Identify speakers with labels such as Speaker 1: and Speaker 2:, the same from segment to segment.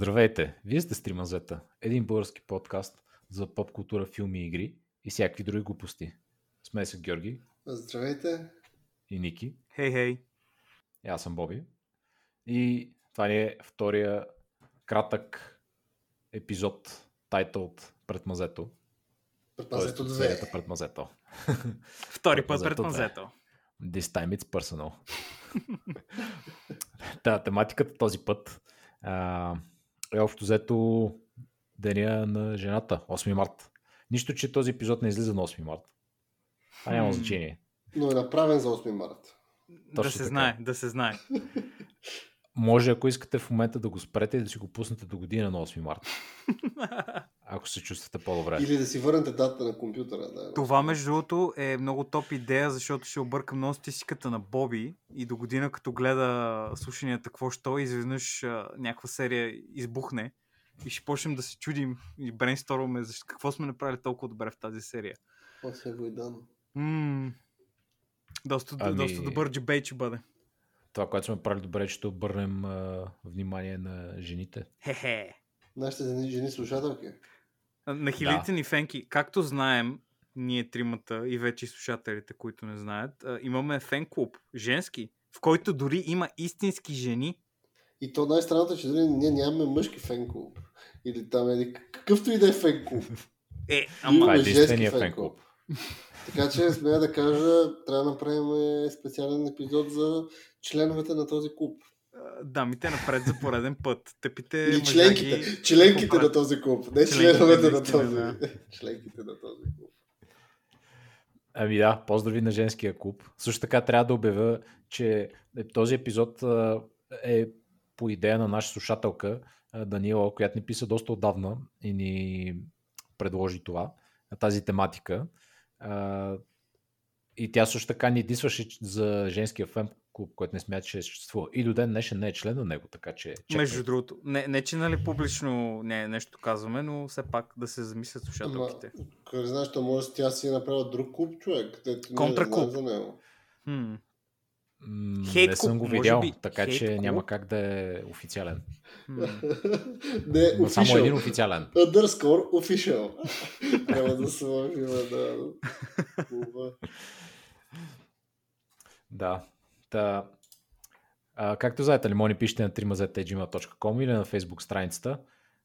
Speaker 1: Здравейте! Вие сте Стримазета, един български подкаст за поп култура, филми и игри и всякакви други глупости. С мен са Георги
Speaker 2: Здравейте!
Speaker 1: и Ники.
Speaker 3: Хей, хей!
Speaker 1: И аз съм Боби. И това ни е втория кратък епизод, тайтлът Пред мазето.
Speaker 2: Пред
Speaker 1: Тоест
Speaker 2: мазето
Speaker 1: от
Speaker 2: 2.
Speaker 1: серията Пред мазето.
Speaker 3: Втори път пред
Speaker 1: мазето,
Speaker 3: мазето.
Speaker 1: This time it's personal. Та, тематиката този път а, е общо взето деня на жената, 8 март. Нищо, че този епизод не излиза на 8 март. Това няма значение.
Speaker 2: Но е направен за 8 марта.
Speaker 3: Да
Speaker 1: Точно
Speaker 3: се
Speaker 1: така.
Speaker 3: знае, да се знае.
Speaker 1: Може, ако искате в момента да го спрете и да си го пуснете до година на 8 март. Ако се чувствате по-добре.
Speaker 2: Или да си върнете дата на компютъра. Да.
Speaker 3: Това, между другото, е много топ идея, защото ще обърка много статистиката на Боби и до година, като гледа слушанията какво що, изведнъж някаква серия избухне и ще почнем да се чудим и брейнстормаме защо, какво сме направили толкова добре в тази серия.
Speaker 2: What have we done?
Speaker 3: М- доста,
Speaker 1: Ами-
Speaker 3: доста добър джебей ще бъде.
Speaker 1: Това, което сме правили добре, е, че ще обърнем а, внимание на жените.
Speaker 3: Хе-хе.
Speaker 2: Нашите жени слушателки.
Speaker 3: На хилядите ни фенки, както знаем, ние тримата и вече и слушателите, които не знаят, имаме фен клуб, женски, в който дори има истински жени.
Speaker 2: И то най-странното е, че дори ние нямаме мъжки фен клуб. Или там е какъвто и да е фен клуб.
Speaker 3: Е,
Speaker 1: Това
Speaker 3: ама...
Speaker 1: е
Speaker 2: Има женски
Speaker 1: единствения
Speaker 2: фен клуб. Така че смея да кажа, трябва да направим е, специален епизод за членовете на този клуб.
Speaker 3: Дамите напред за пореден път. Тъпите
Speaker 2: Или
Speaker 3: мъжаги
Speaker 2: членките. На този клуб. Не
Speaker 3: Членките,
Speaker 2: членовете на този.
Speaker 3: да.
Speaker 2: Членките на този клуб.
Speaker 1: Ами да, поздрави на женския клуб. Също така трябва да обявя, че този епизод е по идея на наша слушателка а, Даниела, която ни писа доста отдавна и ни предложи това, тази тематика. И тя също така ни дисваше за женския фен клуб, който не смята, че е съществува. И до ден днешен не е член на него, така че... чекайте.
Speaker 3: Между другото, не, не че нали публично не, нещо казваме, но все пак да се замислят слушателките.
Speaker 2: Къде знаеш, то може тя си е направила друг клуб, човек. където ние
Speaker 3: Контраклуб.
Speaker 2: не него.
Speaker 3: Хм. Хейт
Speaker 1: не съм
Speaker 3: клуб,
Speaker 1: го видял,
Speaker 3: би.
Speaker 1: така че
Speaker 3: клуб?
Speaker 1: няма как да е официален.
Speaker 2: не,
Speaker 1: Има само един официален.
Speaker 2: Underscore official. Трябва да сложим да.
Speaker 1: Да. Та, а, както знаете, лимони пишете на trimazeta.gmail.com или на Facebook страницата.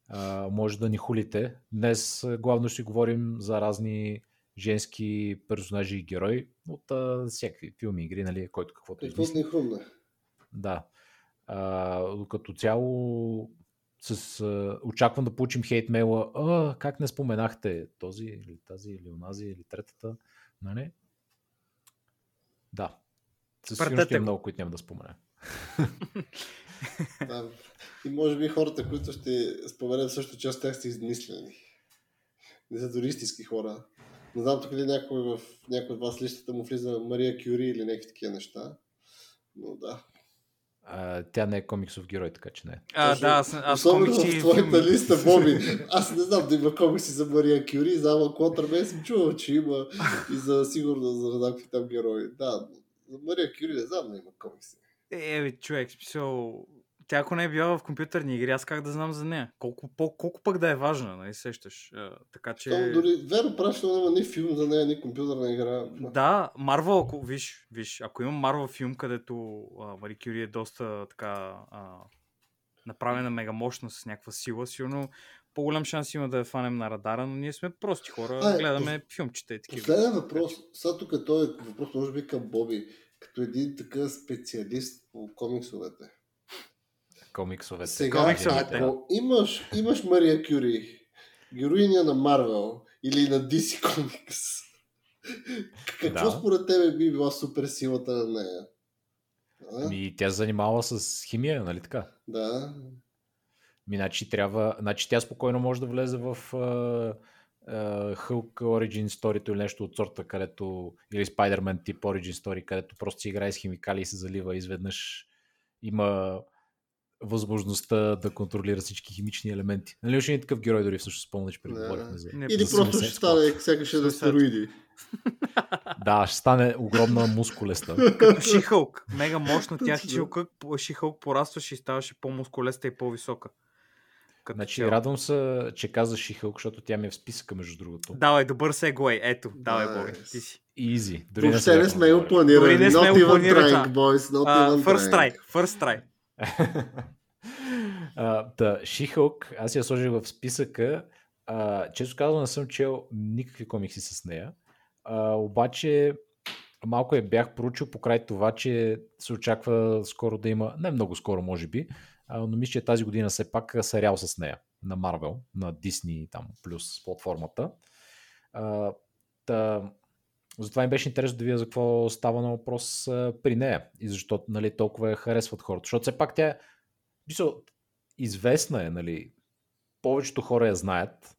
Speaker 1: А, може да ни хулите. Днес главно ще говорим за разни женски персонажи и герои от а, всякакви филми, игри, нали, който каквото
Speaker 2: Какво
Speaker 1: измисли.
Speaker 2: ни хрумне?
Speaker 1: Да. А, като цяло с, а, очаквам да получим хейт мейла. А, как не споменахте този или тази или онази или третата? Нали? Да. Със сигурност
Speaker 3: го.
Speaker 1: много, които няма да спомена.
Speaker 2: Да. И може би хората, които ще споменем също част от тях са измислени. Не са дори истински хора. Не знам тук ли някой в някой от вас листата му влиза Мария Кюри или някакви такива неща. Но да.
Speaker 1: А, тя не е комиксов герой, така че не.
Speaker 3: А,
Speaker 2: Точно.
Speaker 3: да, аз, аз
Speaker 2: Особено
Speaker 3: комикси
Speaker 2: в твоята листа, Боби. Аз не знам да има комикси за Мария Кюри, знам Квотърмен съм чувал, че има и за сигурно за някакви там герои. Да, за Мария Кюри не знам да има комикси.
Speaker 3: Е, бе, човек, смисъл... Тя ако не е била в компютърни игри, аз как да знам за нея? Колко, по, колко пък да е важна, нали сещаш? А, така че...
Speaker 2: Там дори, верно прав, че няма ни филм за нея, ни компютърна игра.
Speaker 3: Да, Марвел, ако виж, виж, ако има Марвел филм, където а, Мари Кюри е доста така а, направена мега мощна с някаква сила, сигурно по-голям шанс има да я фанем на радара, но ние сме прости хора,
Speaker 2: А, е,
Speaker 3: гледаме филмчета и такива.
Speaker 2: Последен въпрос, сега тук той е въпрос, може би към Боби, като един такъв специалист по комиксовете.
Speaker 1: Комиксовете.
Speaker 2: Сега,
Speaker 3: Комиксовете.
Speaker 2: ако имаш, имаш Мария Кюри, героиня на Марвел или на DC Comics, какво
Speaker 1: Да.
Speaker 2: според тебе би била супер силата на нея? А?
Speaker 1: Ми, тя се занимава с химия, нали така?
Speaker 2: Да.
Speaker 1: Ми, значи, трябва, значи тя спокойно може да влезе в uh, Hulk Origin Story или нещо от сорта, където или Spider-Man тип Origin Story, където просто си играе с химикали и се залива и изведнъж има възможността да контролира всички химични елементи. Нали още един такъв герой дори всъщност спомня, че преди
Speaker 2: Да.
Speaker 1: за...
Speaker 2: Или
Speaker 1: за
Speaker 2: просто ще стане сякаш е на стероиди.
Speaker 1: Да, ще стане огромна мускулеста.
Speaker 3: Като Шихълк. Мега мощна тя Шихълк, Шихълк порастваше и ставаше по-мускулеста и по-висока. Като
Speaker 1: Значи,
Speaker 3: цяло.
Speaker 1: радвам се, че каза Шихълк, защото тя ми е в списъка, между другото.
Speaker 3: Давай, добър сегуей. Ето, давай,
Speaker 2: Nice.
Speaker 3: Боби. Ти си.
Speaker 1: Easy. Дори
Speaker 2: Въобще не сме го планирали.
Speaker 3: не сме
Speaker 2: Not
Speaker 3: го
Speaker 2: even trying, boys. Not
Speaker 3: А,
Speaker 2: even
Speaker 3: First
Speaker 2: trying.
Speaker 3: try. First try.
Speaker 1: А, Та, Шихълк, аз я сложих в списъка. А, често казвам, не съм чел никакви комикси с нея. А, обаче, малко я бях проучил покрай това, че се очаква скоро да има, не много скоро може би, но мисля, че тази година все пак сериал с нея на Марвел, на Disney там, плюс платформата. А, та, затова ми беше интересно да видя за какво става на въпрос а, при нея и защо нали, толкова я харесват хората. Защото все пак тя е мисъл, известна е, нали, повечето хора я знаят,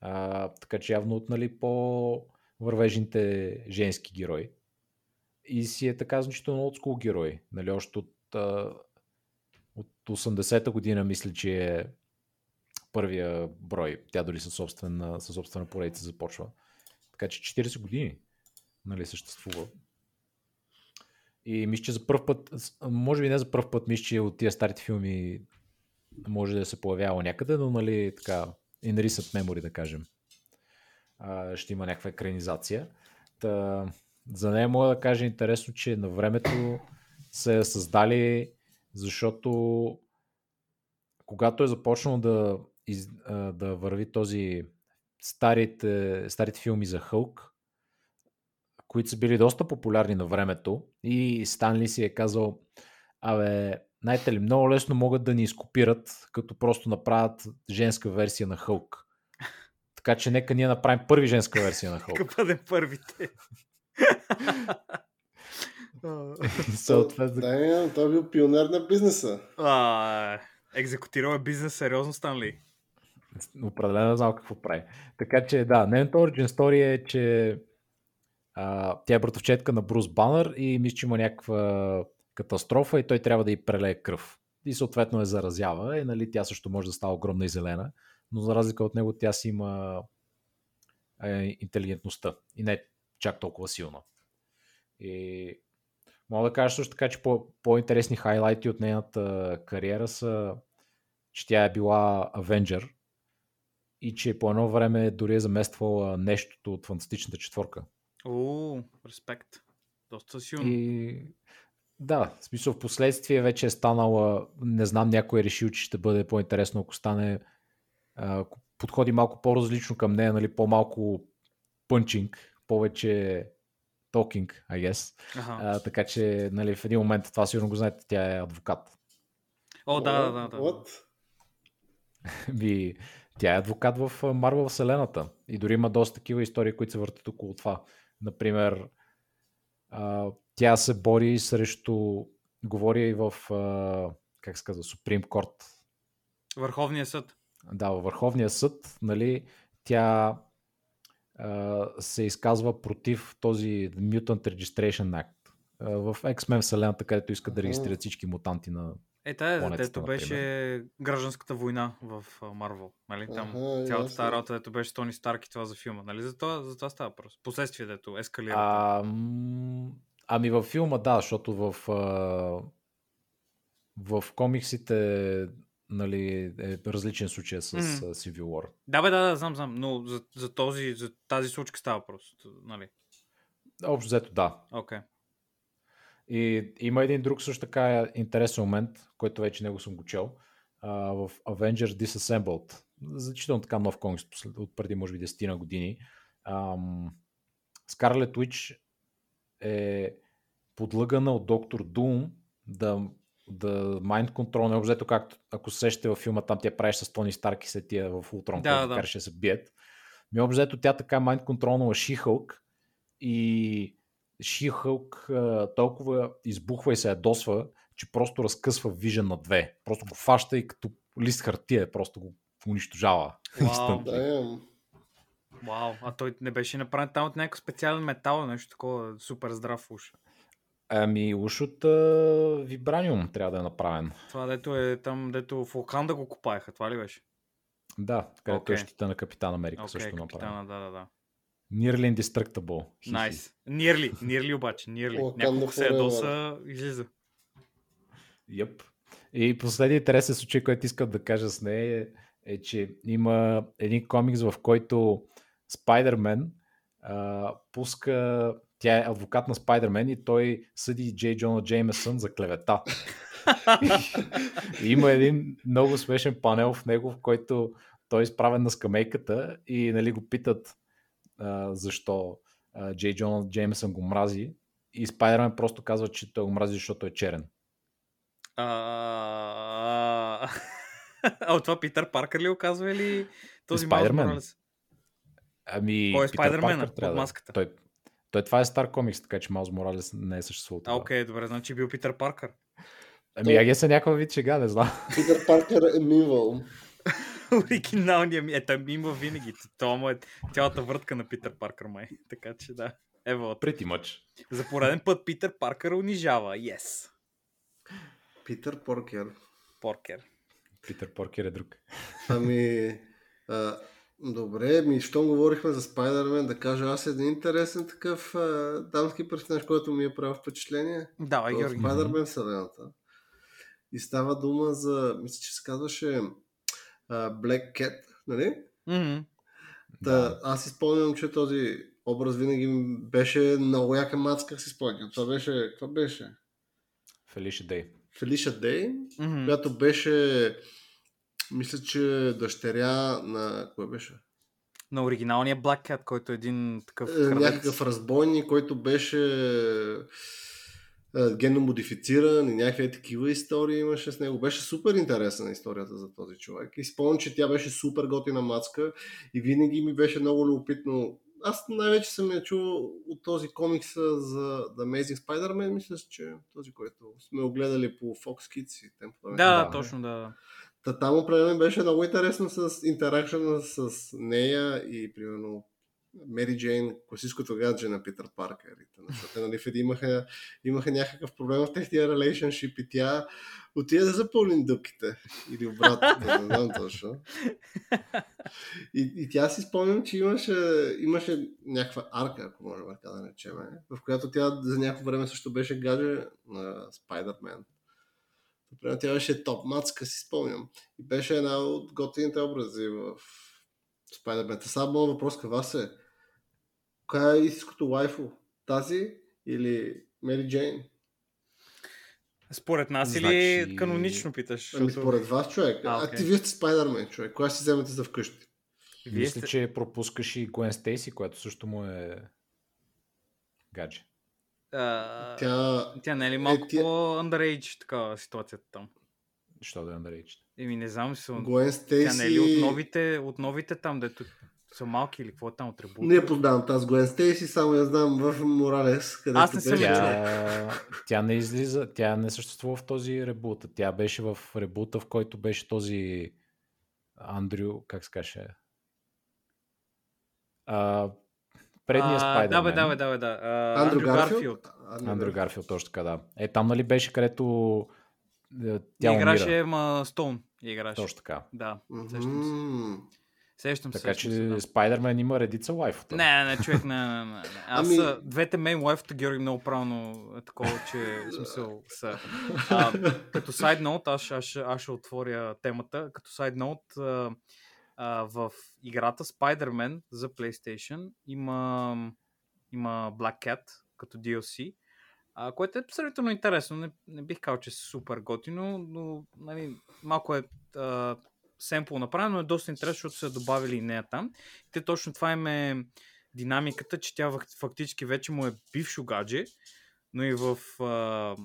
Speaker 1: а, така че явно от нали, по-вървежните женски герои. И си е така значително от school герой. Нали, още от, а, от 80-та година мисля, че е първия брой. Тя дори със собствена, със собствена поредица започва. Така че 40 години нали, съществува. И мисля, че за първ път, може би не за първ път, мисля, че от тия старите филми може да се появява някъде, но нали така, in recent memory да кажем. А, ще има някаква екранизация. Та, за нея мога да кажа интересно, че на времето се е създали, защото когато е започнал да, из, да върви този старите, старите филми за Хълк, които са били доста популярни на времето и Станли си е казал абе, знаете ли, много лесно могат да ни изкопират, като просто направят женска версия на Хълк. Така че нека ние направим първи женска версия на Хълк.
Speaker 3: Нека бъдем първите.
Speaker 1: Съответно,
Speaker 2: Да, той е бил пионер на бизнеса.
Speaker 3: А, Екзекутирал е бизнес сериозно, Станли.
Speaker 1: определено не знам какво прави. Така че да, нейната origin story е, че а, тя е братовчетка на Брус Банър и мисля, че има някаква катастрофа и той трябва да й прелее кръв. И съответно е заразява и нали, тя също може да става огромна и зелена, но за разлика от него тя си има е, интелигентността и не е чак толкова силна. И мога да кажа също така, че по- по-интересни хайлайти от нейната кариера са, че тя е била Авенджер и че по едно време дори е замествала нещото от Фантастичната четворка.
Speaker 3: О, респект. Доста силно.
Speaker 1: И да, в смисъл в последствие вече е станала, не знам, някой е решил, че ще бъде по-интересно, ако стане, ако подходи малко по-различно към нея, нали, по-малко пънчинг, повече токинг, I guess.
Speaker 3: Аха.
Speaker 1: А, така че, нали, в един момент, това сигурно го знаете, тя е адвокат.
Speaker 3: О, да, да, да. да.
Speaker 2: What?
Speaker 1: Ви, тя е адвокат в Марвел Вселената. И дори има доста такива истории, които се въртят около това. Например, а, тя се бори срещу, говори и в, а, как се казва, Supreme Court.
Speaker 3: Върховния съд.
Speaker 1: Да, във Върховния съд, нали, тя се изказва против този Mutant Registration Act. В X-Men Вселената, където искат да регистрират всички мутанти на
Speaker 3: Е, тая,
Speaker 1: Планетата,
Speaker 3: дето
Speaker 1: например.
Speaker 3: беше гражданската война в Марвел. Нали? Там
Speaker 2: Аха,
Speaker 3: цялата
Speaker 2: ясно.
Speaker 3: тази работа, дето беше Тони Старк и това за филма. Нали? За това, за това става въпрос. Последствие, дето ескалира.
Speaker 1: А, ами във филма да, защото в, в комиксите нали, е различен случай с mm. Civil War.
Speaker 3: Да, бе, да, да, знам, знам. Но за, за, този, за тази случка става въпрос. Нали?
Speaker 1: Общо взето да.
Speaker 3: Окей.
Speaker 1: И има един друг също така интересен момент, който вече него съм го чел. А, в Avengers Disassembled. Значително така нов комикс от преди може би 10 на години. Ам, Scarlet Witch е подлъгана от доктор Дум да, да mind control, не обзето както ако се сещате във филма, там тя правиш с Тони Старк и след тия в Ултрон,
Speaker 3: Да,
Speaker 1: да,
Speaker 3: да.
Speaker 1: караше да се бият. Ми обзето тя така mind controlнала She-Hulk и а, толкова избухва и се ядосва, че просто разкъсва Vision на две. Просто го фаща и като лист хартия, просто го унищожава.
Speaker 3: Вау. Вау, а той не беше направен там от някакъв специален метал, нещо такова, супер здрав уж.
Speaker 1: Ами уж от а, вибраниум трябва да е направен.
Speaker 3: Това дето е там, дето в Окан да го копаеха, това ли беше?
Speaker 1: Да, където okay. е щита на Капитан Америка
Speaker 3: Окей,
Speaker 1: също направен.
Speaker 3: капитана, да, да, да.
Speaker 1: Nearly Indestructible.
Speaker 3: Найс. Нирли, Нирли обаче, Нирли.
Speaker 2: Wakanda
Speaker 3: Няколко се ядоса, излиза.
Speaker 1: Йъп. И последният интересен случай, който искам да кажа с нея е, е, че има един комикс, в който Спайдермен а, пуска тя е адвокат на Спайдермен и той съди Джей Джона Джеймесън за клевета. има един много смешен панел в него, в който той е изправен на скамейката и нали, го питат а, защо а, Джей Джона Джеймесън го мрази и Спайдермен просто казва, че той го мрази, защото е черен.
Speaker 3: А, от това Питър Паркър ли оказва или този
Speaker 1: Спайдермен? Ами,
Speaker 3: Кой е Спайдермен
Speaker 1: под
Speaker 3: маската?
Speaker 1: Той, той това е стар комикс, така че Маус Моралес не е съществувал.
Speaker 3: А, окей, добре, значи бил Питър Паркър.
Speaker 1: Ами, Аге са някаква вид чега, не знам.
Speaker 2: Питър Паркър е мивал.
Speaker 3: Оригиналният ми. Ето, мима винаги. Това му е цялата въртка на Питър Паркър, май. Така че да. Ево.
Speaker 1: Pretty much.
Speaker 3: За пореден път Питър Паркър унижава. Yes.
Speaker 2: Питър Поркер.
Speaker 3: Поркер.
Speaker 1: Питър Поркер е друг.
Speaker 2: Ами, а, добре, ми, щом говорихме за Спайдермен, да кажа аз един интересен такъв а, дамски персонаж, който ми е правил впечатление.
Speaker 3: Давай, Георги.
Speaker 2: Спайдермен вселената. И става дума за, мисля, че се казваше а, Black Cat, нали?
Speaker 3: Mm-hmm.
Speaker 2: Та, да. Аз си спомням, че този образ винаги ми беше много яка мацка, си спомням. Това беше, какво беше?
Speaker 1: Фелиша Дей.
Speaker 2: Фелиша Дей,
Speaker 3: Mm-hmm.
Speaker 2: която беше, мисля, че дъщеря на, кое беше?
Speaker 3: На оригиналния Black Cat, който е един такъв
Speaker 2: Е,
Speaker 3: крадец.
Speaker 2: някакъв разбойник, който беше е, генно модифициран и някакви такива истории имаше с него. Беше супер интересна историята за този човек. И спомням, че тя беше супер готина мацка и винаги ми беше много любопитно. Аз най-вече съм я чул от този комикс за The Amazing Spider-Man, мисля, че този, който сме огледали по Fox Kids и тем
Speaker 3: да, Да. точно, да.
Speaker 2: Та там определено беше много интересно с интеракшена с нея и примерно Мери Джейн, класическото гадже на Питър т.н. Защото, нали, в един имаха, имаха някакъв проблем в техния релейшншип и тя отиде да запълни дупките. Или обратно, не знам точно. И, и тя си спомням, че имаше, имаше някаква арка, ако можем така да наречем, в която тя за някакво време също беше гадже на Спайдермен. Например, тя беше топ мацка, си спомням. И беше една от готините образи в Сега моят въпрос към вас е, коя е истинското лайфо? Тази или Мери Джейн?
Speaker 3: Според нас
Speaker 1: Значи-
Speaker 3: или канонично питаш?
Speaker 2: Ами
Speaker 3: Защото
Speaker 2: според вас, човек.
Speaker 3: А,
Speaker 2: А,
Speaker 3: окей.
Speaker 2: ти вие сте Спайдермен, човек. Коя си вземете за вкъщи?
Speaker 3: Вие
Speaker 1: Мисля,
Speaker 3: сте...
Speaker 1: че пропускаш и Гуен Стейси, което също му е гадже.
Speaker 3: А,
Speaker 2: Тя...
Speaker 3: Тя не е ли малко
Speaker 2: Е, тя-
Speaker 3: по-underage такава ситуацията там?
Speaker 1: Що да е underage?
Speaker 3: Еми не знам, си,
Speaker 2: Гуен Стейси...
Speaker 3: тя не е ли от новите, от новите там, дето са малки или какво е там от ребута?
Speaker 2: Не познавам тази Гуен Стейси, само я знам в Моралес, където
Speaker 3: Аз не съм.
Speaker 1: Тя, тя не излиза, тя не съществува в този ребут. Тя беше в ребута, в който беше този Андрю, как се каже? А, предния Спайдермен.
Speaker 3: Да, бе, да, бе, да, бе, да. А,
Speaker 2: Андрю
Speaker 3: Андрю
Speaker 2: Гарфилд?
Speaker 3: Гарфилд.
Speaker 1: Андрю Гарфилд, точно така, да. Е, там нали беше, където е, тя
Speaker 3: играше
Speaker 1: умира.
Speaker 3: Ма Стоун. Играше.
Speaker 1: Точно така.
Speaker 3: Да, сещам се. Сещам се.
Speaker 1: Така че
Speaker 3: да.
Speaker 1: Спайдермен има редица лайфота.
Speaker 3: Не, не, човек, не, не, не. Аз
Speaker 2: Ами-
Speaker 3: двете мейн лайфта, Георги, много правилно е такова, че в смисъл са. А, като сайд ноут, аз, аз, аз ще отворя темата. Като сайд ноут, в играта Spider-Man за PlayStation има, има Black Cat като DLC, а, което е сравнително интересно. Не, не бих казал, че е супер готино, но нали, малко е а, семпл направено, но е доста интересно, защото са добавили и нея там. Те точно това им е динамиката, че тя фак- фактически вече му е бившо гадже, но и в а,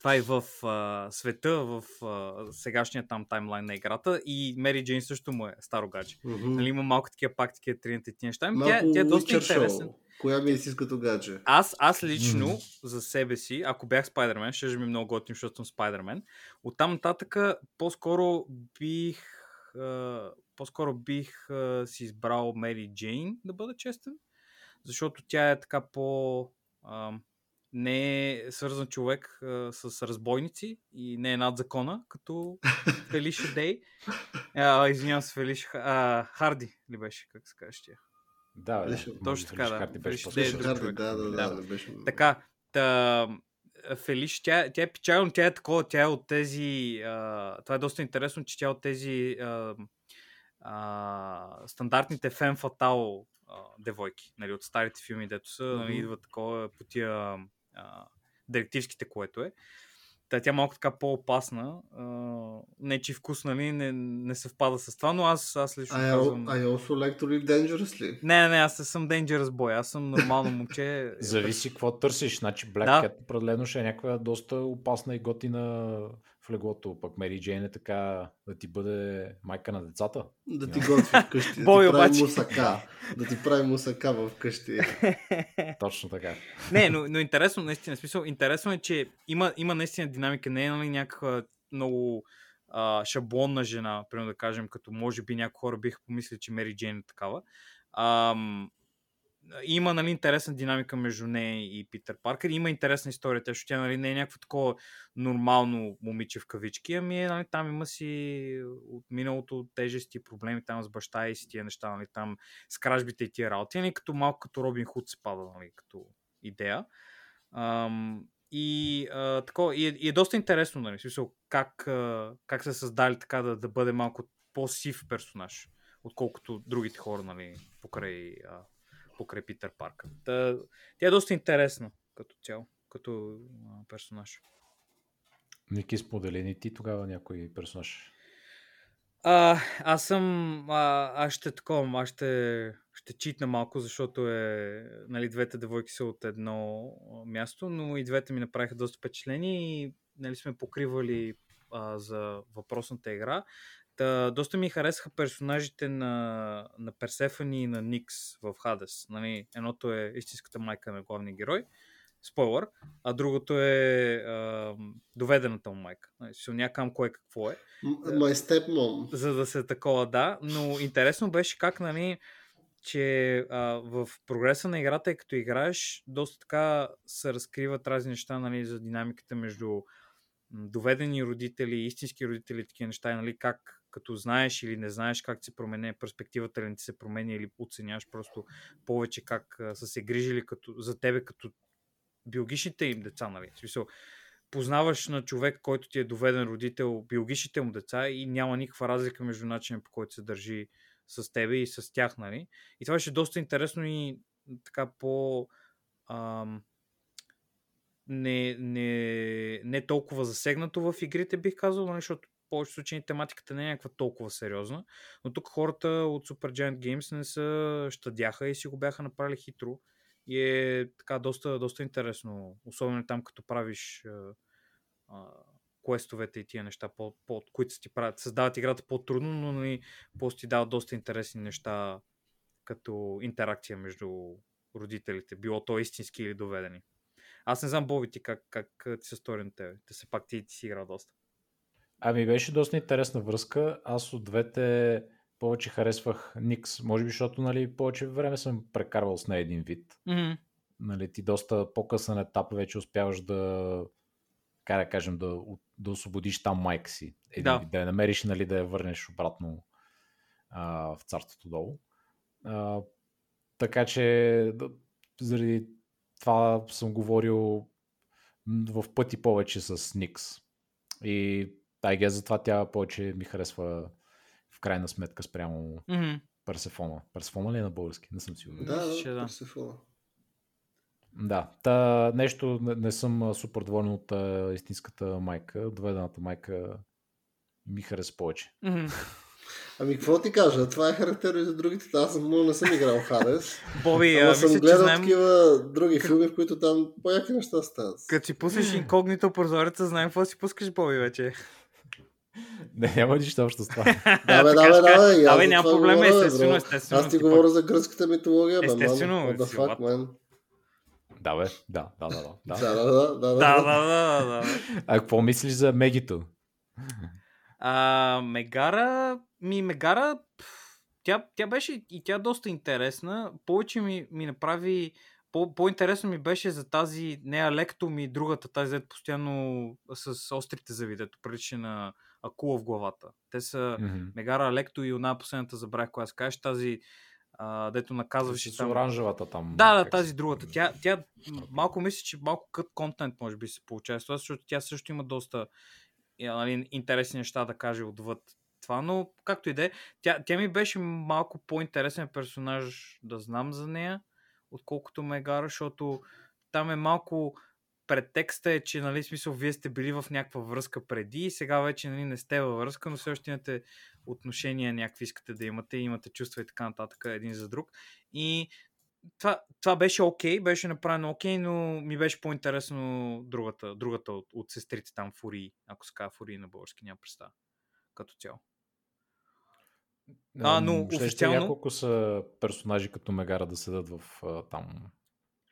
Speaker 3: това и в а, света, в а, сегашния там таймлайн на играта и Мери Джейн също му е старо гадже.
Speaker 2: Мгм.
Speaker 3: Нали, има малко такива пак такива тринати тия неща. Ами
Speaker 2: Малко
Speaker 3: Тя, тя е доста.
Speaker 2: Show. Коя ми е истинското гадже?
Speaker 3: Аз, аз лично
Speaker 1: Мгм.
Speaker 3: за себе си, ако бях Спайдермен, ще ми е много готин, защото съм Спайдермен. Оттам нататък по-скоро бих а, по-скоро бих а, си избрал Мери Джейн, да бъда честен, защото тя е така по а, не е свързан човек а, с разбойници и не е над закона, като Фелиша Дей. А, извинявам се, Фелиша а, Харди ли беше, как се каже тя?
Speaker 1: Да, може
Speaker 3: точно така, да.
Speaker 1: Харди беше
Speaker 3: Фелиш
Speaker 1: по
Speaker 3: Дей е друг човек.
Speaker 2: да, да, да,
Speaker 3: Да.
Speaker 2: беше...
Speaker 3: Така, та, Фелиш, тя, тя е печална, тя е такова, тя е от тези... А, това е доста интересно, че тя е от тези а, а, стандартните фен фатал девойки, нали, от старите филми, дето са, нали, идва такова по тия а, директивските, което е. Та, тя е малко така по-опасна. А, не, че вкус, нали, не, не съвпада с това, но аз, аз лично
Speaker 2: I,
Speaker 3: казвам...
Speaker 2: I also like to live dangerously.
Speaker 3: Не, не, аз не съм Dangerous Boy, аз съм нормално момче.
Speaker 1: Зависи какво търсиш. Значи Black
Speaker 3: Да.
Speaker 1: Cat определено ще е някаква доста опасна и готина в леглото. Пък Мери Джейн е така да ти бъде майка на децата.
Speaker 2: Да ти готви вкъщи, да
Speaker 3: Бой,
Speaker 2: ти прави мусака. Да ти прави мусака вкъщи.
Speaker 1: Точно така.
Speaker 3: Не, но, но интересно, наистина, смисъл, интересно е, че има, има наистина динамика, не е нали, някаква много а, шаблонна жена, примерно да кажем, като може би някои хора биха помислили, че Мери Джейн е такава. Ам, има нали, интересна динамика между нея и Питър Паркър. Има интересна история, защото тя нали, не е някакво такова нормално момиче в кавички, ами е, нали, там има си от миналото тежести проблеми там с баща и си тия неща, нали, там с кражбите и тия работи, нали, като малко като Робин Худ се пада, нали, като идея. Ам, и, а, тако, и, е, и е доста интересно, нали, смисъл, как, а, как са създали така да, да бъде малко по-сив персонаж, отколкото другите хора, нали, покрай, а, покрай Питър Паркър. Та, тя е доста интересна като цяло, като а, персонаж.
Speaker 1: Ники сподели ни ти тогава някой персонаж.
Speaker 3: А, аз съм. А, аз ще такова, аз ще, ще читна малко, защото е. Нали, двете девойки са от едно място, но и двете ми направиха доста впечатление и нали, сме покривали а, за въпросната игра. Та, доста ми харесаха персонажите на, на Персефани и на Никс в Хадес. Нали, едното е истинската майка на главния герой, спойлър, а другото е а, доведената му майка. Нали, някам кой какво е
Speaker 2: My stepmom.
Speaker 3: за да се такова, да. Но интересно беше как, нали, че а, в прогреса на играта и като играеш, доста така се разкриват разни неща, нали, за динамиката между доведени родители, истински родители, такива неща, нали, как като знаеш или не знаеш как се променя перспективата, не ти се променя, или оценяваш просто повече как са се грижили като, за тебе като биологичните им деца, нали? В смисъл, познаваш на човек, който ти е доведен родител, биологичните му деца и няма никаква разлика между начина по който се държи с тебе и с тях, нали? И това беше доста интересно и така по... Ам, не, не, не толкова засегнато в игрите, бих казал, нали, защото повечето случаи тематиката не е някаква толкова сериозна, но тук хората от Supergiant Games не са щадяха и си го бяха направили хитро и е така доста, доста интересно, особено там като правиш а, а, квестовете и тия неща, по, по, които ти правят, създават играта по-трудно, но нали, после ти дават доста интересни неща като интеракция между родителите, било то истински или доведени. Аз не знам, Боби, ти как, как ти се стори на тебе? Те се пак ти, ти си играл доста.
Speaker 1: Ами беше доста интересна връзка. Аз от двете повече харесвах Никс. Може би, защото нали, повече време съм прекарвал с нея един вид.
Speaker 3: Mm-hmm.
Speaker 1: Нали, ти доста по-късен етап вече успяваш да как да кажем, да, да освободиш там майка си. Един,
Speaker 3: Да.
Speaker 1: вид, да я намериш, нали, да я върнеш обратно а, в царството долу. А, така че да, заради това съм говорил в пъти повече с Никс. И I guess затова тя повече ми харесва в крайна сметка спрямо
Speaker 3: Mm-hmm.
Speaker 1: Персефона. Персефона ли е на български? Не съм сигурен.
Speaker 2: Да, да,
Speaker 3: да.
Speaker 2: Персефона.
Speaker 1: Да, та нещо не, не съм супер доволен от а, истинската майка. Доведената майка ми хареса повече.
Speaker 3: Mm-hmm.
Speaker 2: Ами, какво ти кажа? Това е характерно и за другите. Аз съм, не съм играл Хадес.
Speaker 3: Боби, а,
Speaker 2: Ама съм
Speaker 3: мисля,
Speaker 2: гледал
Speaker 3: знаем,
Speaker 2: такива други филми, в които там по-яки неща стават.
Speaker 3: като си пуснеш инкогнито прозореца, знаем какво си пускаш, Боби, вече.
Speaker 1: Не, няма нищо общо с това.
Speaker 2: Да, бе, да, бе, да, бе. и
Speaker 3: Абе,
Speaker 2: за
Speaker 3: няма проблем,
Speaker 2: говоря, бе,
Speaker 3: естествено, естествено.
Speaker 2: Аз ти говоря за гръцката митология, бе, ман.
Speaker 3: Естествено,
Speaker 2: What the
Speaker 3: си
Speaker 2: fuck, man?
Speaker 1: да, бе, да, да, да. да,
Speaker 2: Да,
Speaker 1: да.
Speaker 2: да, да, да.
Speaker 3: Да, да, да, да.
Speaker 1: А какво мислиш за Мегито?
Speaker 3: А, Мегара, ми Мегара, тя, тя беше и тя доста интересна. Повече ми, ми направи, по, по-интересно ми беше за тази, не Алекто ми, другата, тази, дето постоянно с острите зъби, дето прилича на акула в главата. Те са
Speaker 1: Мгм.
Speaker 3: Мегара Алекто и една последната забравих коя се каже, тази а, дето наказваше
Speaker 1: С
Speaker 3: там.
Speaker 1: оранжевата там.
Speaker 3: Да, да, тази другата. Тя, тя малко мисля, че малко кът контент може би се получава с това, защото тя също има доста е, нали, интересни неща да каже отвъд това, но както и да е, тя, тя ми беше малко по-интересен персонаж да знам за нея, отколкото Мегара, защото там е малко претекста е, че нали, смисъл, вие сте били в някаква връзка преди и сега вече нали, не сте във връзка, но все още имате отношения някакви искате да имате, имате чувства и така нататък един за друг. И това, това беше окей, беше направено окей, но ми беше по-интересно другата, другата от, от сестрите там, Фурии, ако се казва на български, няма представа. Като цяло. А, но
Speaker 1: щеше
Speaker 3: официално-
Speaker 1: няколко са персонажи като Мегара да седат в там.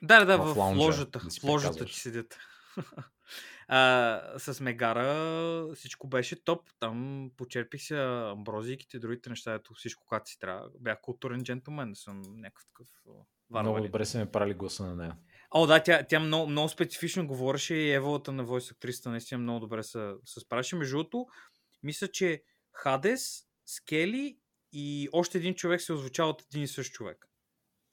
Speaker 3: Да, да,
Speaker 1: В
Speaker 3: в,
Speaker 1: лаунжа
Speaker 3: ложата.
Speaker 1: да
Speaker 3: в ложата ти седят. а, с Мегара всичко беше топ. Там почерпих се амброзийките, другите неща, ето всичко както си трябва. Бях културен джентлмен, съм някакъв такъв а,
Speaker 1: Много
Speaker 3: варварин.
Speaker 1: добре се ме прали гласа на нея.
Speaker 3: О, да, тя, тя много, много специфично говореше и еволата на Voice актрисата наистина много добре се, се справяше. Между другото, мисля, че Хадес, Скели и още един човек се озвучава от един и същ човек.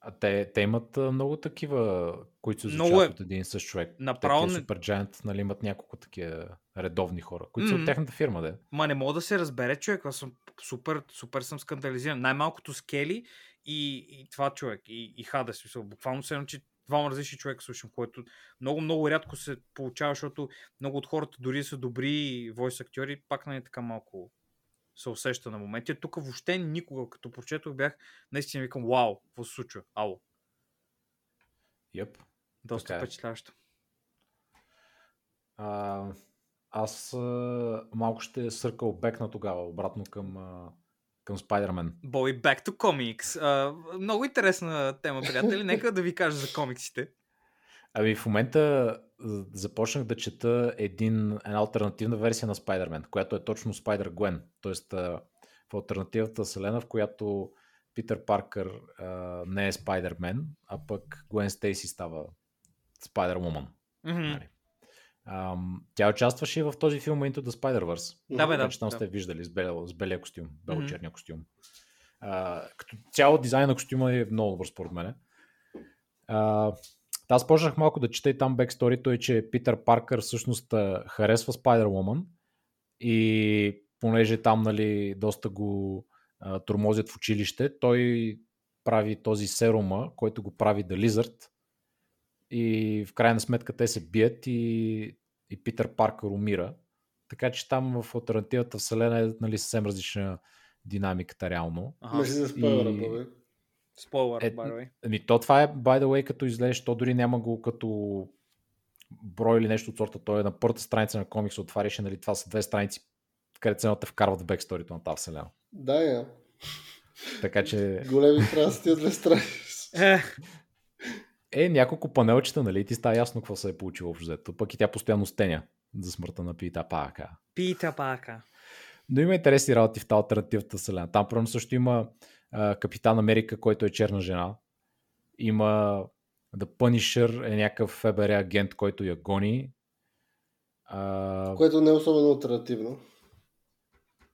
Speaker 1: А те, те имат много такива, които се изучават
Speaker 3: е.
Speaker 1: от един и същ човек.
Speaker 3: Направо
Speaker 1: Такива
Speaker 3: не-
Speaker 1: Giant, нали, имат няколко такива редовни хора, които са
Speaker 3: Мгм.
Speaker 1: от тяхната фирма, да.
Speaker 3: Ма не мога да се разбере човек, аз съм супер, супер съм скандализиран. Най-малкото Скели и, и това човек, и, и Хадес. Смисъл, буквално се едно, че двама различни човека слушам, което много, много рядко се получава, защото много от хората дори са добри войс актьори, пак не е така малко се усеща на моменти. Тук въобще никога, като прочетох, бях наистина викам, вау, какво се случва? Ало,
Speaker 1: Йеп.
Speaker 3: доста
Speaker 1: Така е.
Speaker 3: впечатляващо.
Speaker 1: А, аз а, малко ще съркал бекна тогава, обратно към, а, към Spider-Man.
Speaker 3: Boy, back to comics. А, много интересна тема, приятели. Нека да ви кажа за комиксите.
Speaker 1: Ами в момента започнах да чета един, една альтернативна версия на Spider-Man, която е точно Spider-Gwen. Тоест а, в альтернативната вселена, в която Питър Паркър а, не е Spider-Man, а пък Гуен Стейси става. Нали. Ам, тя участваше и в този филм Into the Spider-Verse.
Speaker 3: Да, бе, да.
Speaker 1: Там
Speaker 3: да.
Speaker 1: сте виждали с, белия, с белия костюм, бело-черния костюм. А, като цяло дизайн на костюма е много добър според мен. А, аз почнах малко да чета и там бексторито е, че Питър Паркър всъщност харесва Spider-Woman и понеже там нали, доста го а, тормозят в училище, той прави този серума, който го прави The Lizard и в крайна сметка те се бият и, и Питър Паркър умира. Така че там в альтернативната вселена е нали, съвсем различна динамиката реално.
Speaker 3: Ага.
Speaker 2: Мерси за спойлера,
Speaker 1: И-.
Speaker 3: Спойлър,
Speaker 1: Е,
Speaker 3: by the way.
Speaker 1: Ами то това е, by the way, като излезеш, то дори няма го като брой или нещо от сорта. Той е на първата страница на комикса, отваряше, нали, това са две страници, където се те вкарват в бексторито на тази вселена.
Speaker 2: Да, я.
Speaker 1: Така че
Speaker 2: Големи страсти от две страни.
Speaker 3: Е,
Speaker 1: е няколко панелчета, нали, ти става ясно какво се е получило общо взето. Пък и тя постоянно стеня за смъртта на Пита Пака.
Speaker 3: Пита пака.
Speaker 1: Но има интересни работи в тази альтернативната вселена. Там, примерно, също има Капитан Америка, който е черна жена. Има The Punisher, е някакъв ФБР агент, който я гони. А,
Speaker 2: Което не е особено альтернативно.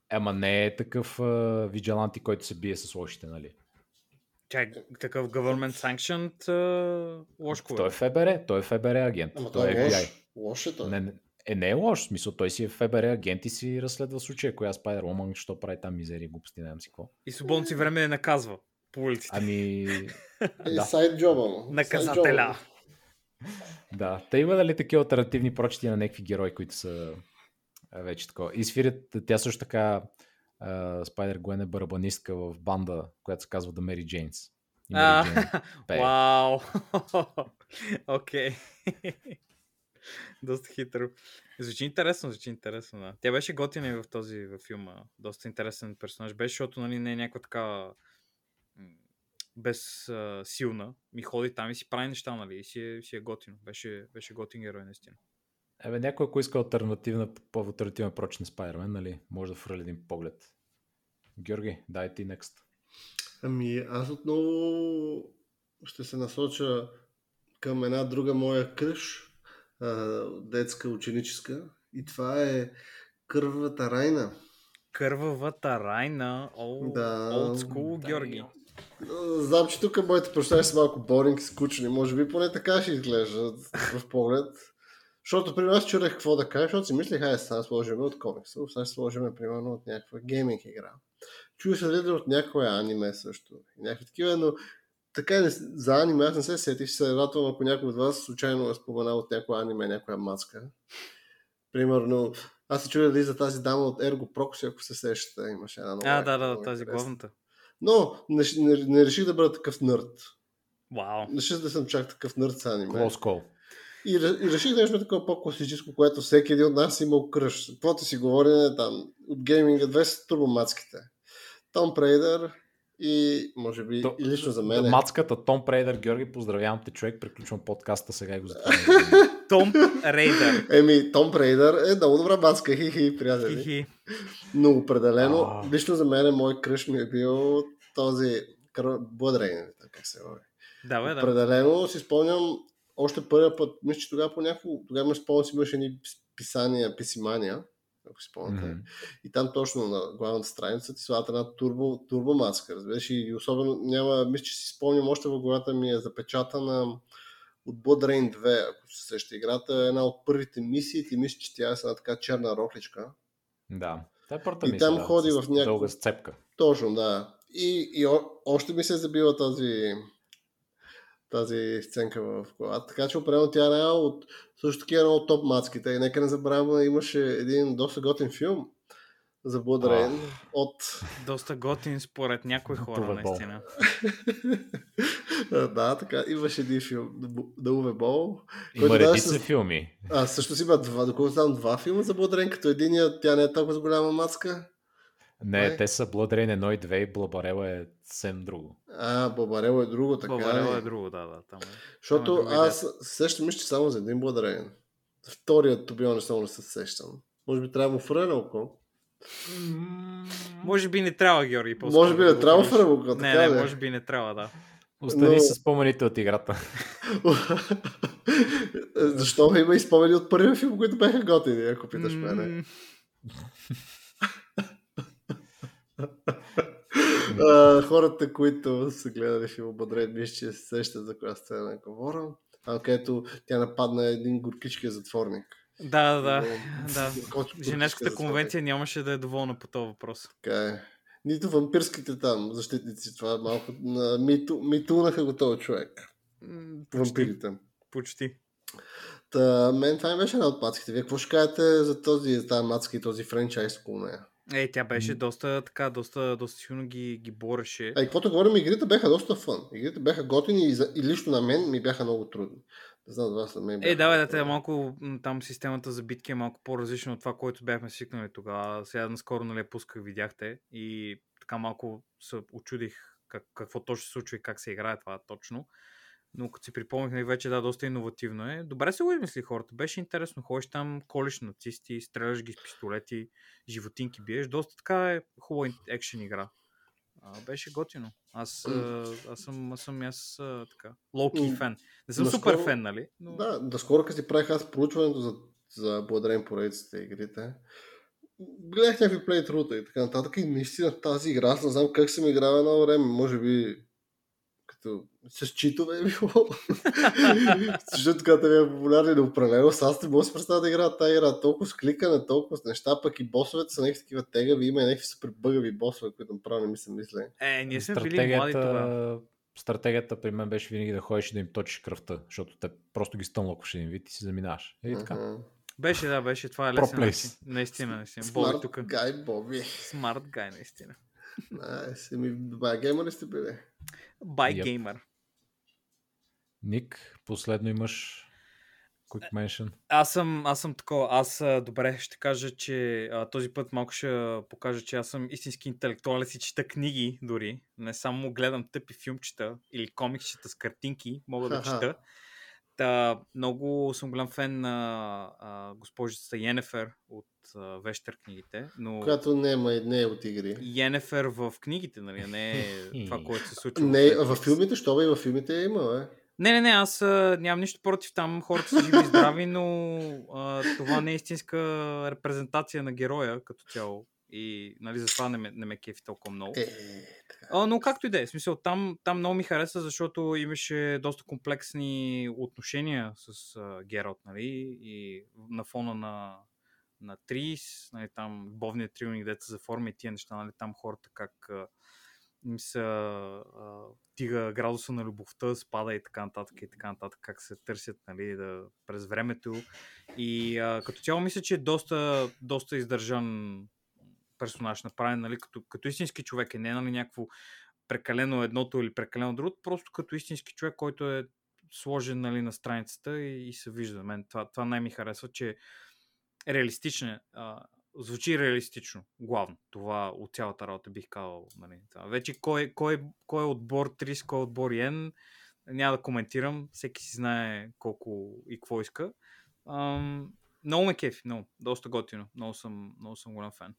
Speaker 1: ема не е такъв а, виджаланти, който се бие с лошите, нали?
Speaker 3: Чай, такъв government sanctioned uh, лошко
Speaker 1: Той е ФБР, той е ФБР агент.
Speaker 2: Ама
Speaker 1: той е
Speaker 2: той е лош. Лош е той.
Speaker 1: Не, не, е, не е лош, смисъл, той си е ФБР агент и си разследва случая, коя Spider-Woman, що прави там мизерия, глупости, не знам си какво.
Speaker 3: И свободно си време я наказва по улиците.
Speaker 1: Ами,
Speaker 2: Е,
Speaker 1: да.
Speaker 2: сайд джоба.
Speaker 3: Наказателя.
Speaker 1: Да, те има нали такива альтернативни прочети на някакви герои, които са вече такова. И свирят, тя също така Спайдер Гуен е барабанистка в банда, която се казва The Mary Janes. Пее.
Speaker 3: Вау! Окей. Доста хитро. Звучи интересно, звучи интересно, да. Тя беше готина и в този във филма. Доста интересен персонаж беше, защото нали, не е някаква така без а, силна. Ми ходи там и си прави неща, нали? И си е, си е готино. Беше, беше готин герой, наистина.
Speaker 1: Ебе, някой, ако иска альтернативна, по-альтернативен проч на Spider-Man, нали, може да фърли един поглед. Георги, дай ти next.
Speaker 2: Ами, аз отново ще се насоча към една друга моя кръж, детска, ученическа. И това е Кървата райна.
Speaker 3: Кървавата райна. О,
Speaker 2: Да.
Speaker 3: Old school,
Speaker 1: Да,
Speaker 3: Георги.
Speaker 2: Знам, че тук моите представи са малко боринг и скучни. Може би поне така ще изглеждат в поглед. Защото при нас чудех какво да кажа, защото си мислех, айде сега сложим от комикса, сега сложим примерно от някаква гейминг игра. Чуя се дали от някоя аниме също. И някакви такива, но така не, за аниме аз не се сетих, ще се радвам, ако някой от вас случайно е споменал от някоя аниме, някоя маска. Примерно, аз се чуя дали за тази дама от Ergo Proxy, ако се сещате, имаше една нова.
Speaker 3: А, да, да,
Speaker 2: много
Speaker 3: тази главната.
Speaker 2: Но не, не, не реших да бъда такъв нърд.
Speaker 3: Вау.
Speaker 2: Не реших да съм чак такъв нърд с аниме.
Speaker 1: Close call.
Speaker 2: И, и реших нещо такова по-класическо, което всеки един от нас е имал кръж. Каквото си говори е там от гейминга, две са турбомацките. Том Прейдър и може би
Speaker 1: То-
Speaker 2: и лично за мен.
Speaker 1: Мацката Том Прейдър, Георги, поздравявам те, човек. Приключвам подкаста сега и го затварям.
Speaker 3: Том Рейдър.
Speaker 2: Еми, Том Прейдър е много добра мацка, хи-хи, приятели.
Speaker 3: Хихи.
Speaker 2: Но определено,
Speaker 1: А.
Speaker 2: лично за мен мой кръж ми е бил този Rain, как се говори.
Speaker 3: Да, бе, да.
Speaker 2: Определено си спомням още първия път, мисля, че тогава по някакво, тогава ме спомням, си имаше едни писания, писимания, ако си спомняте.
Speaker 1: Мгм.
Speaker 2: И там точно на главната страница ти слагат една турбо, турбомаска, разбираш, и особено няма, мисля, че си спомням, още в главата ми е запечатана от Blood Rain 2, ако се сеща играта, е една от първите мисии, ти мисля, че тя е с една така черна рохличка.
Speaker 1: Да. Това е първата
Speaker 2: И
Speaker 1: мисия,
Speaker 2: там
Speaker 1: да,
Speaker 2: ходи в някакво-
Speaker 1: Дълга сцепка.
Speaker 2: Точно, да. И, и о, още ми се е забила тази, тази сценка в главата. Така че определено тя е една от също таки е една от топ мацките. И нека не забравяме, имаше един доста готин филм за Blood Rain от
Speaker 3: Доста готин според някои хора,
Speaker 1: Уве Бол.
Speaker 3: наистина.
Speaker 2: да, така, имаше един филм на Уве Бол.
Speaker 1: Има редица
Speaker 2: с-
Speaker 1: филми.
Speaker 2: А, също си има два, доколкото знам, два филма за Blood Rain, като единия, тя не е толкова с голяма мацка.
Speaker 1: Не,
Speaker 2: Май.
Speaker 1: те са Blood Rain 1 и 2 и Блабарела е съвсем друго.
Speaker 2: А, Бабарело е друго, така
Speaker 3: Баварела
Speaker 2: ли?
Speaker 3: е друго, да, да. Там е.
Speaker 2: Защото
Speaker 3: Там е
Speaker 2: аз се сещам, мисля, че само за един Blood Rain. Вторият Тобион не само не се сещам. Може би трябва му френа око.
Speaker 3: Може би не трябва, Георги.
Speaker 2: Може би не трябва френа око,
Speaker 3: Не, не,
Speaker 2: ли?
Speaker 3: може би не трябва, да.
Speaker 1: Остани
Speaker 2: Но-
Speaker 1: с спомените от играта.
Speaker 2: Защо има и спомени от първия филм, които бяха готини, ако питаш мене. А, хората, които са гледали филм Бодред, мисля, че се сещат за коя сцена говоря. А, където тя нападна един горкичкия затворник.
Speaker 3: Да, да, да. Женевската конвенция нямаше да е доволна по този въпрос.
Speaker 2: Така е. Нито вампирските там защитници, това е малко на миту, митунаха го този човек.
Speaker 3: Почти.
Speaker 2: Вампирите.
Speaker 3: почти.
Speaker 2: Та, мен това ми беше една от мацките. Вие какво ще кажете за този, тази мацка и този франчайз около нея?
Speaker 3: Е, тя беше доста така, доста, доста силно ги, ги бореше.
Speaker 2: А и каквото говорим, игрите бяха доста фън. Игрите бяха готини и, за, и лично на мен ми бяха много трудни. Не знам вас, на мен
Speaker 3: Е,
Speaker 2: бяха
Speaker 3: да, бе, да, е
Speaker 2: трудни.
Speaker 3: малко там системата за битки е малко по-различна от това, което бяхме свикнали тогава. Сега наскоро, нали, пусках, видяхте и така малко се очудих как, какво точно се случва и как се играе това точно. Но като си припомних, вече да, доста иновативно е. Добре се го измисли хората. Беше интересно. Ходиш там, колиш нацисти, стреляш ги с пистолети, животинки биеш. Доста така е хубава екшен игра. А, беше готино. Аз, аз съм, аз съм аз така. Лоуки фен. Не съм
Speaker 2: наскоро-
Speaker 3: супер фен, нали? Но...
Speaker 2: Да, да скоро като си правих аз проучването за, за благодарение поредиците игрите, гледах някакви плейтрута и така нататък и наистина тази игра, аз не знам как съм играл едно време, може би като с читове е било. Защото когато бях популярен и определено, с аз не мога да си представя да играя тази игра. Толкова с кликане, толкова с неща, пък и босовете са някакви такива тегави, има и някакви супер бъгави босове, които направо не ми се мисля.
Speaker 3: Е, ние сме били млади тогава.
Speaker 1: Стратегията, при мен беше винаги да ходиш и да им точиш кръвта, защото те просто ги стъмлакваш един вид и си заминаваш. И така.
Speaker 3: Беше, да, беше. Това е лесен начин. Наистина, наистина. Боби
Speaker 2: Смарт
Speaker 3: тук.
Speaker 2: гай, Боби.
Speaker 3: Смарт гай, наистина.
Speaker 2: Найс, еми, бая геймър ли сте били?
Speaker 3: Бай
Speaker 1: Yep.
Speaker 3: геймър.
Speaker 1: Ник, последно имаш quick mention.
Speaker 3: Аз съм, аз съм такова. Аз добре ще кажа, че а, този път малко ще покажа, че аз съм истински интелектуалец и чета книги дори. Не само гледам тъпи филмчета или комиксчета с картинки, мога да
Speaker 2: Ха-ха.
Speaker 3: чета. Та, много съм голям фен на а, госпожицата Йенефер от а, Вещер книгите, но
Speaker 2: Която не, е, не е от игри.
Speaker 3: Йенефер в книгите, нали, не е това, което се случва.
Speaker 2: Не, във филмите, що бе, и във филмите е има, бе.
Speaker 3: Не, не, не, аз а, нямам нищо против там, хората са живи и здрави, но а, това не е истинска репрезентация на героя като цяло. И нали, затова не ме, не ме кефи толкова много.
Speaker 2: Е, така.
Speaker 3: А, но както и да е, смисъл, там, там много ми хареса, защото имаше доста комплексни отношения с а, Гералт, нали, и на фона на, на Трис, нали, там любовният триумик, дете за форми и тия неща, нали, там хората как а, им се а, тига градуса на любовта, спада и така нататък и така нататък, как се търсят нали, да, през времето. И а, като цяло мисля, че е доста, доста издържан персонаж, направен нали, като, като истински човек, е не нали, някакво прекалено едното или прекалено другото, просто като истински човек, който е сложен нали, на страницата и, и се вижда. Мен това, това най-ми харесва, че реалистичен. А, звучи реалистично, главно. Това от цялата работа бих казал. Нали, това. Вече кой, кой, кой е отбор 30, кой е отбор Йен, няма да коментирам. Всеки си знае колко и какво иска. Ам, много ме кефи, много. Доста готино. Много съм, много съм голям фен.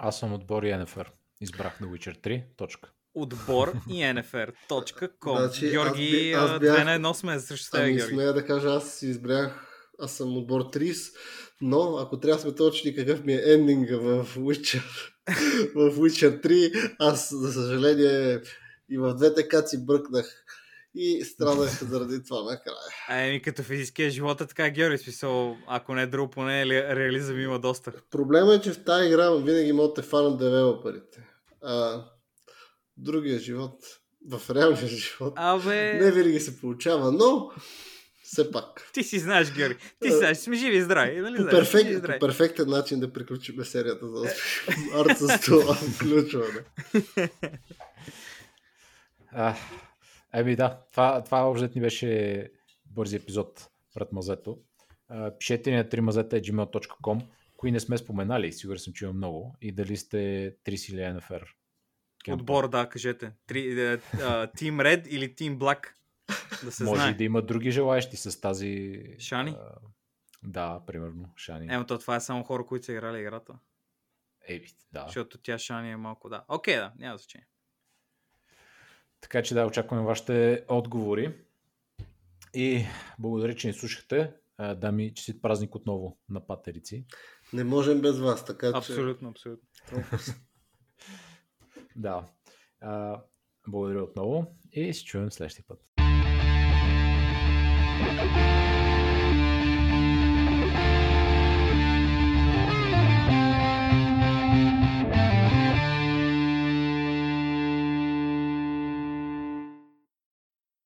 Speaker 1: Аз съм отбор и НФР. Избрах на Witcher 3. Точка.
Speaker 3: Отбор и nfr.com.
Speaker 2: Значи,
Speaker 3: Георги,
Speaker 2: аз би- аз бях-
Speaker 3: две на едно сме срещу теб,
Speaker 2: Ами
Speaker 3: Георги.
Speaker 2: смея да кажа, аз си избрах, аз съм отбор 30, но ако трябва да сме точни какъв ми е ендинга в Witcher, в Witcher 3, аз за съжаление и в двете каци бръкнах и страдах заради това накрая.
Speaker 3: Еми, като физическия живот е така, Георги, смисъл, ако не е друго, поне ли- реализъм има доста.
Speaker 2: Проблема е, че в тази игра винаги могат да фанат девелоперите. А другия живот, в реалния живот,
Speaker 3: Абе,
Speaker 2: не винаги се получава, но все пак.
Speaker 3: ти си знаеш, Георги. Ти
Speaker 2: А,
Speaker 3: си знаеш, сме живи и здрави. Нали
Speaker 2: По,
Speaker 3: знаеш, живи
Speaker 2: перфект,
Speaker 3: здрави.
Speaker 2: по перфектен начин да приключим серията за арт с това включване.
Speaker 1: Еми да, това, това общо ни беше бързи епизод пред мазето. Пишете ни на 3 мазета gmail.com, кои не сме споменали, сигурен съм, че има много, и дали сте 30 или NFR. кемпа.
Speaker 3: Отбор, да, кажете. Три, а, Team Red или Team Black. Да се
Speaker 1: Може
Speaker 3: знае.
Speaker 1: и да има други желаящи с тази...
Speaker 3: Шани?
Speaker 1: а, да, примерно, Шани.
Speaker 3: Емо, то това е само хора, които са играли играта.
Speaker 1: Еми, да.
Speaker 3: Защото тя Шани е малко, да. Окей, да, няма значение.
Speaker 1: Така че да, очакваме вашите отговори. И благодаря, че ни слушахте. Дами, честит празник отново на патерици.
Speaker 2: Не можем без вас, така че...
Speaker 3: Абсолютно, абсолютно.
Speaker 1: Да. А, благодаря отново и се чуем следващия път.
Speaker 4: Thank you.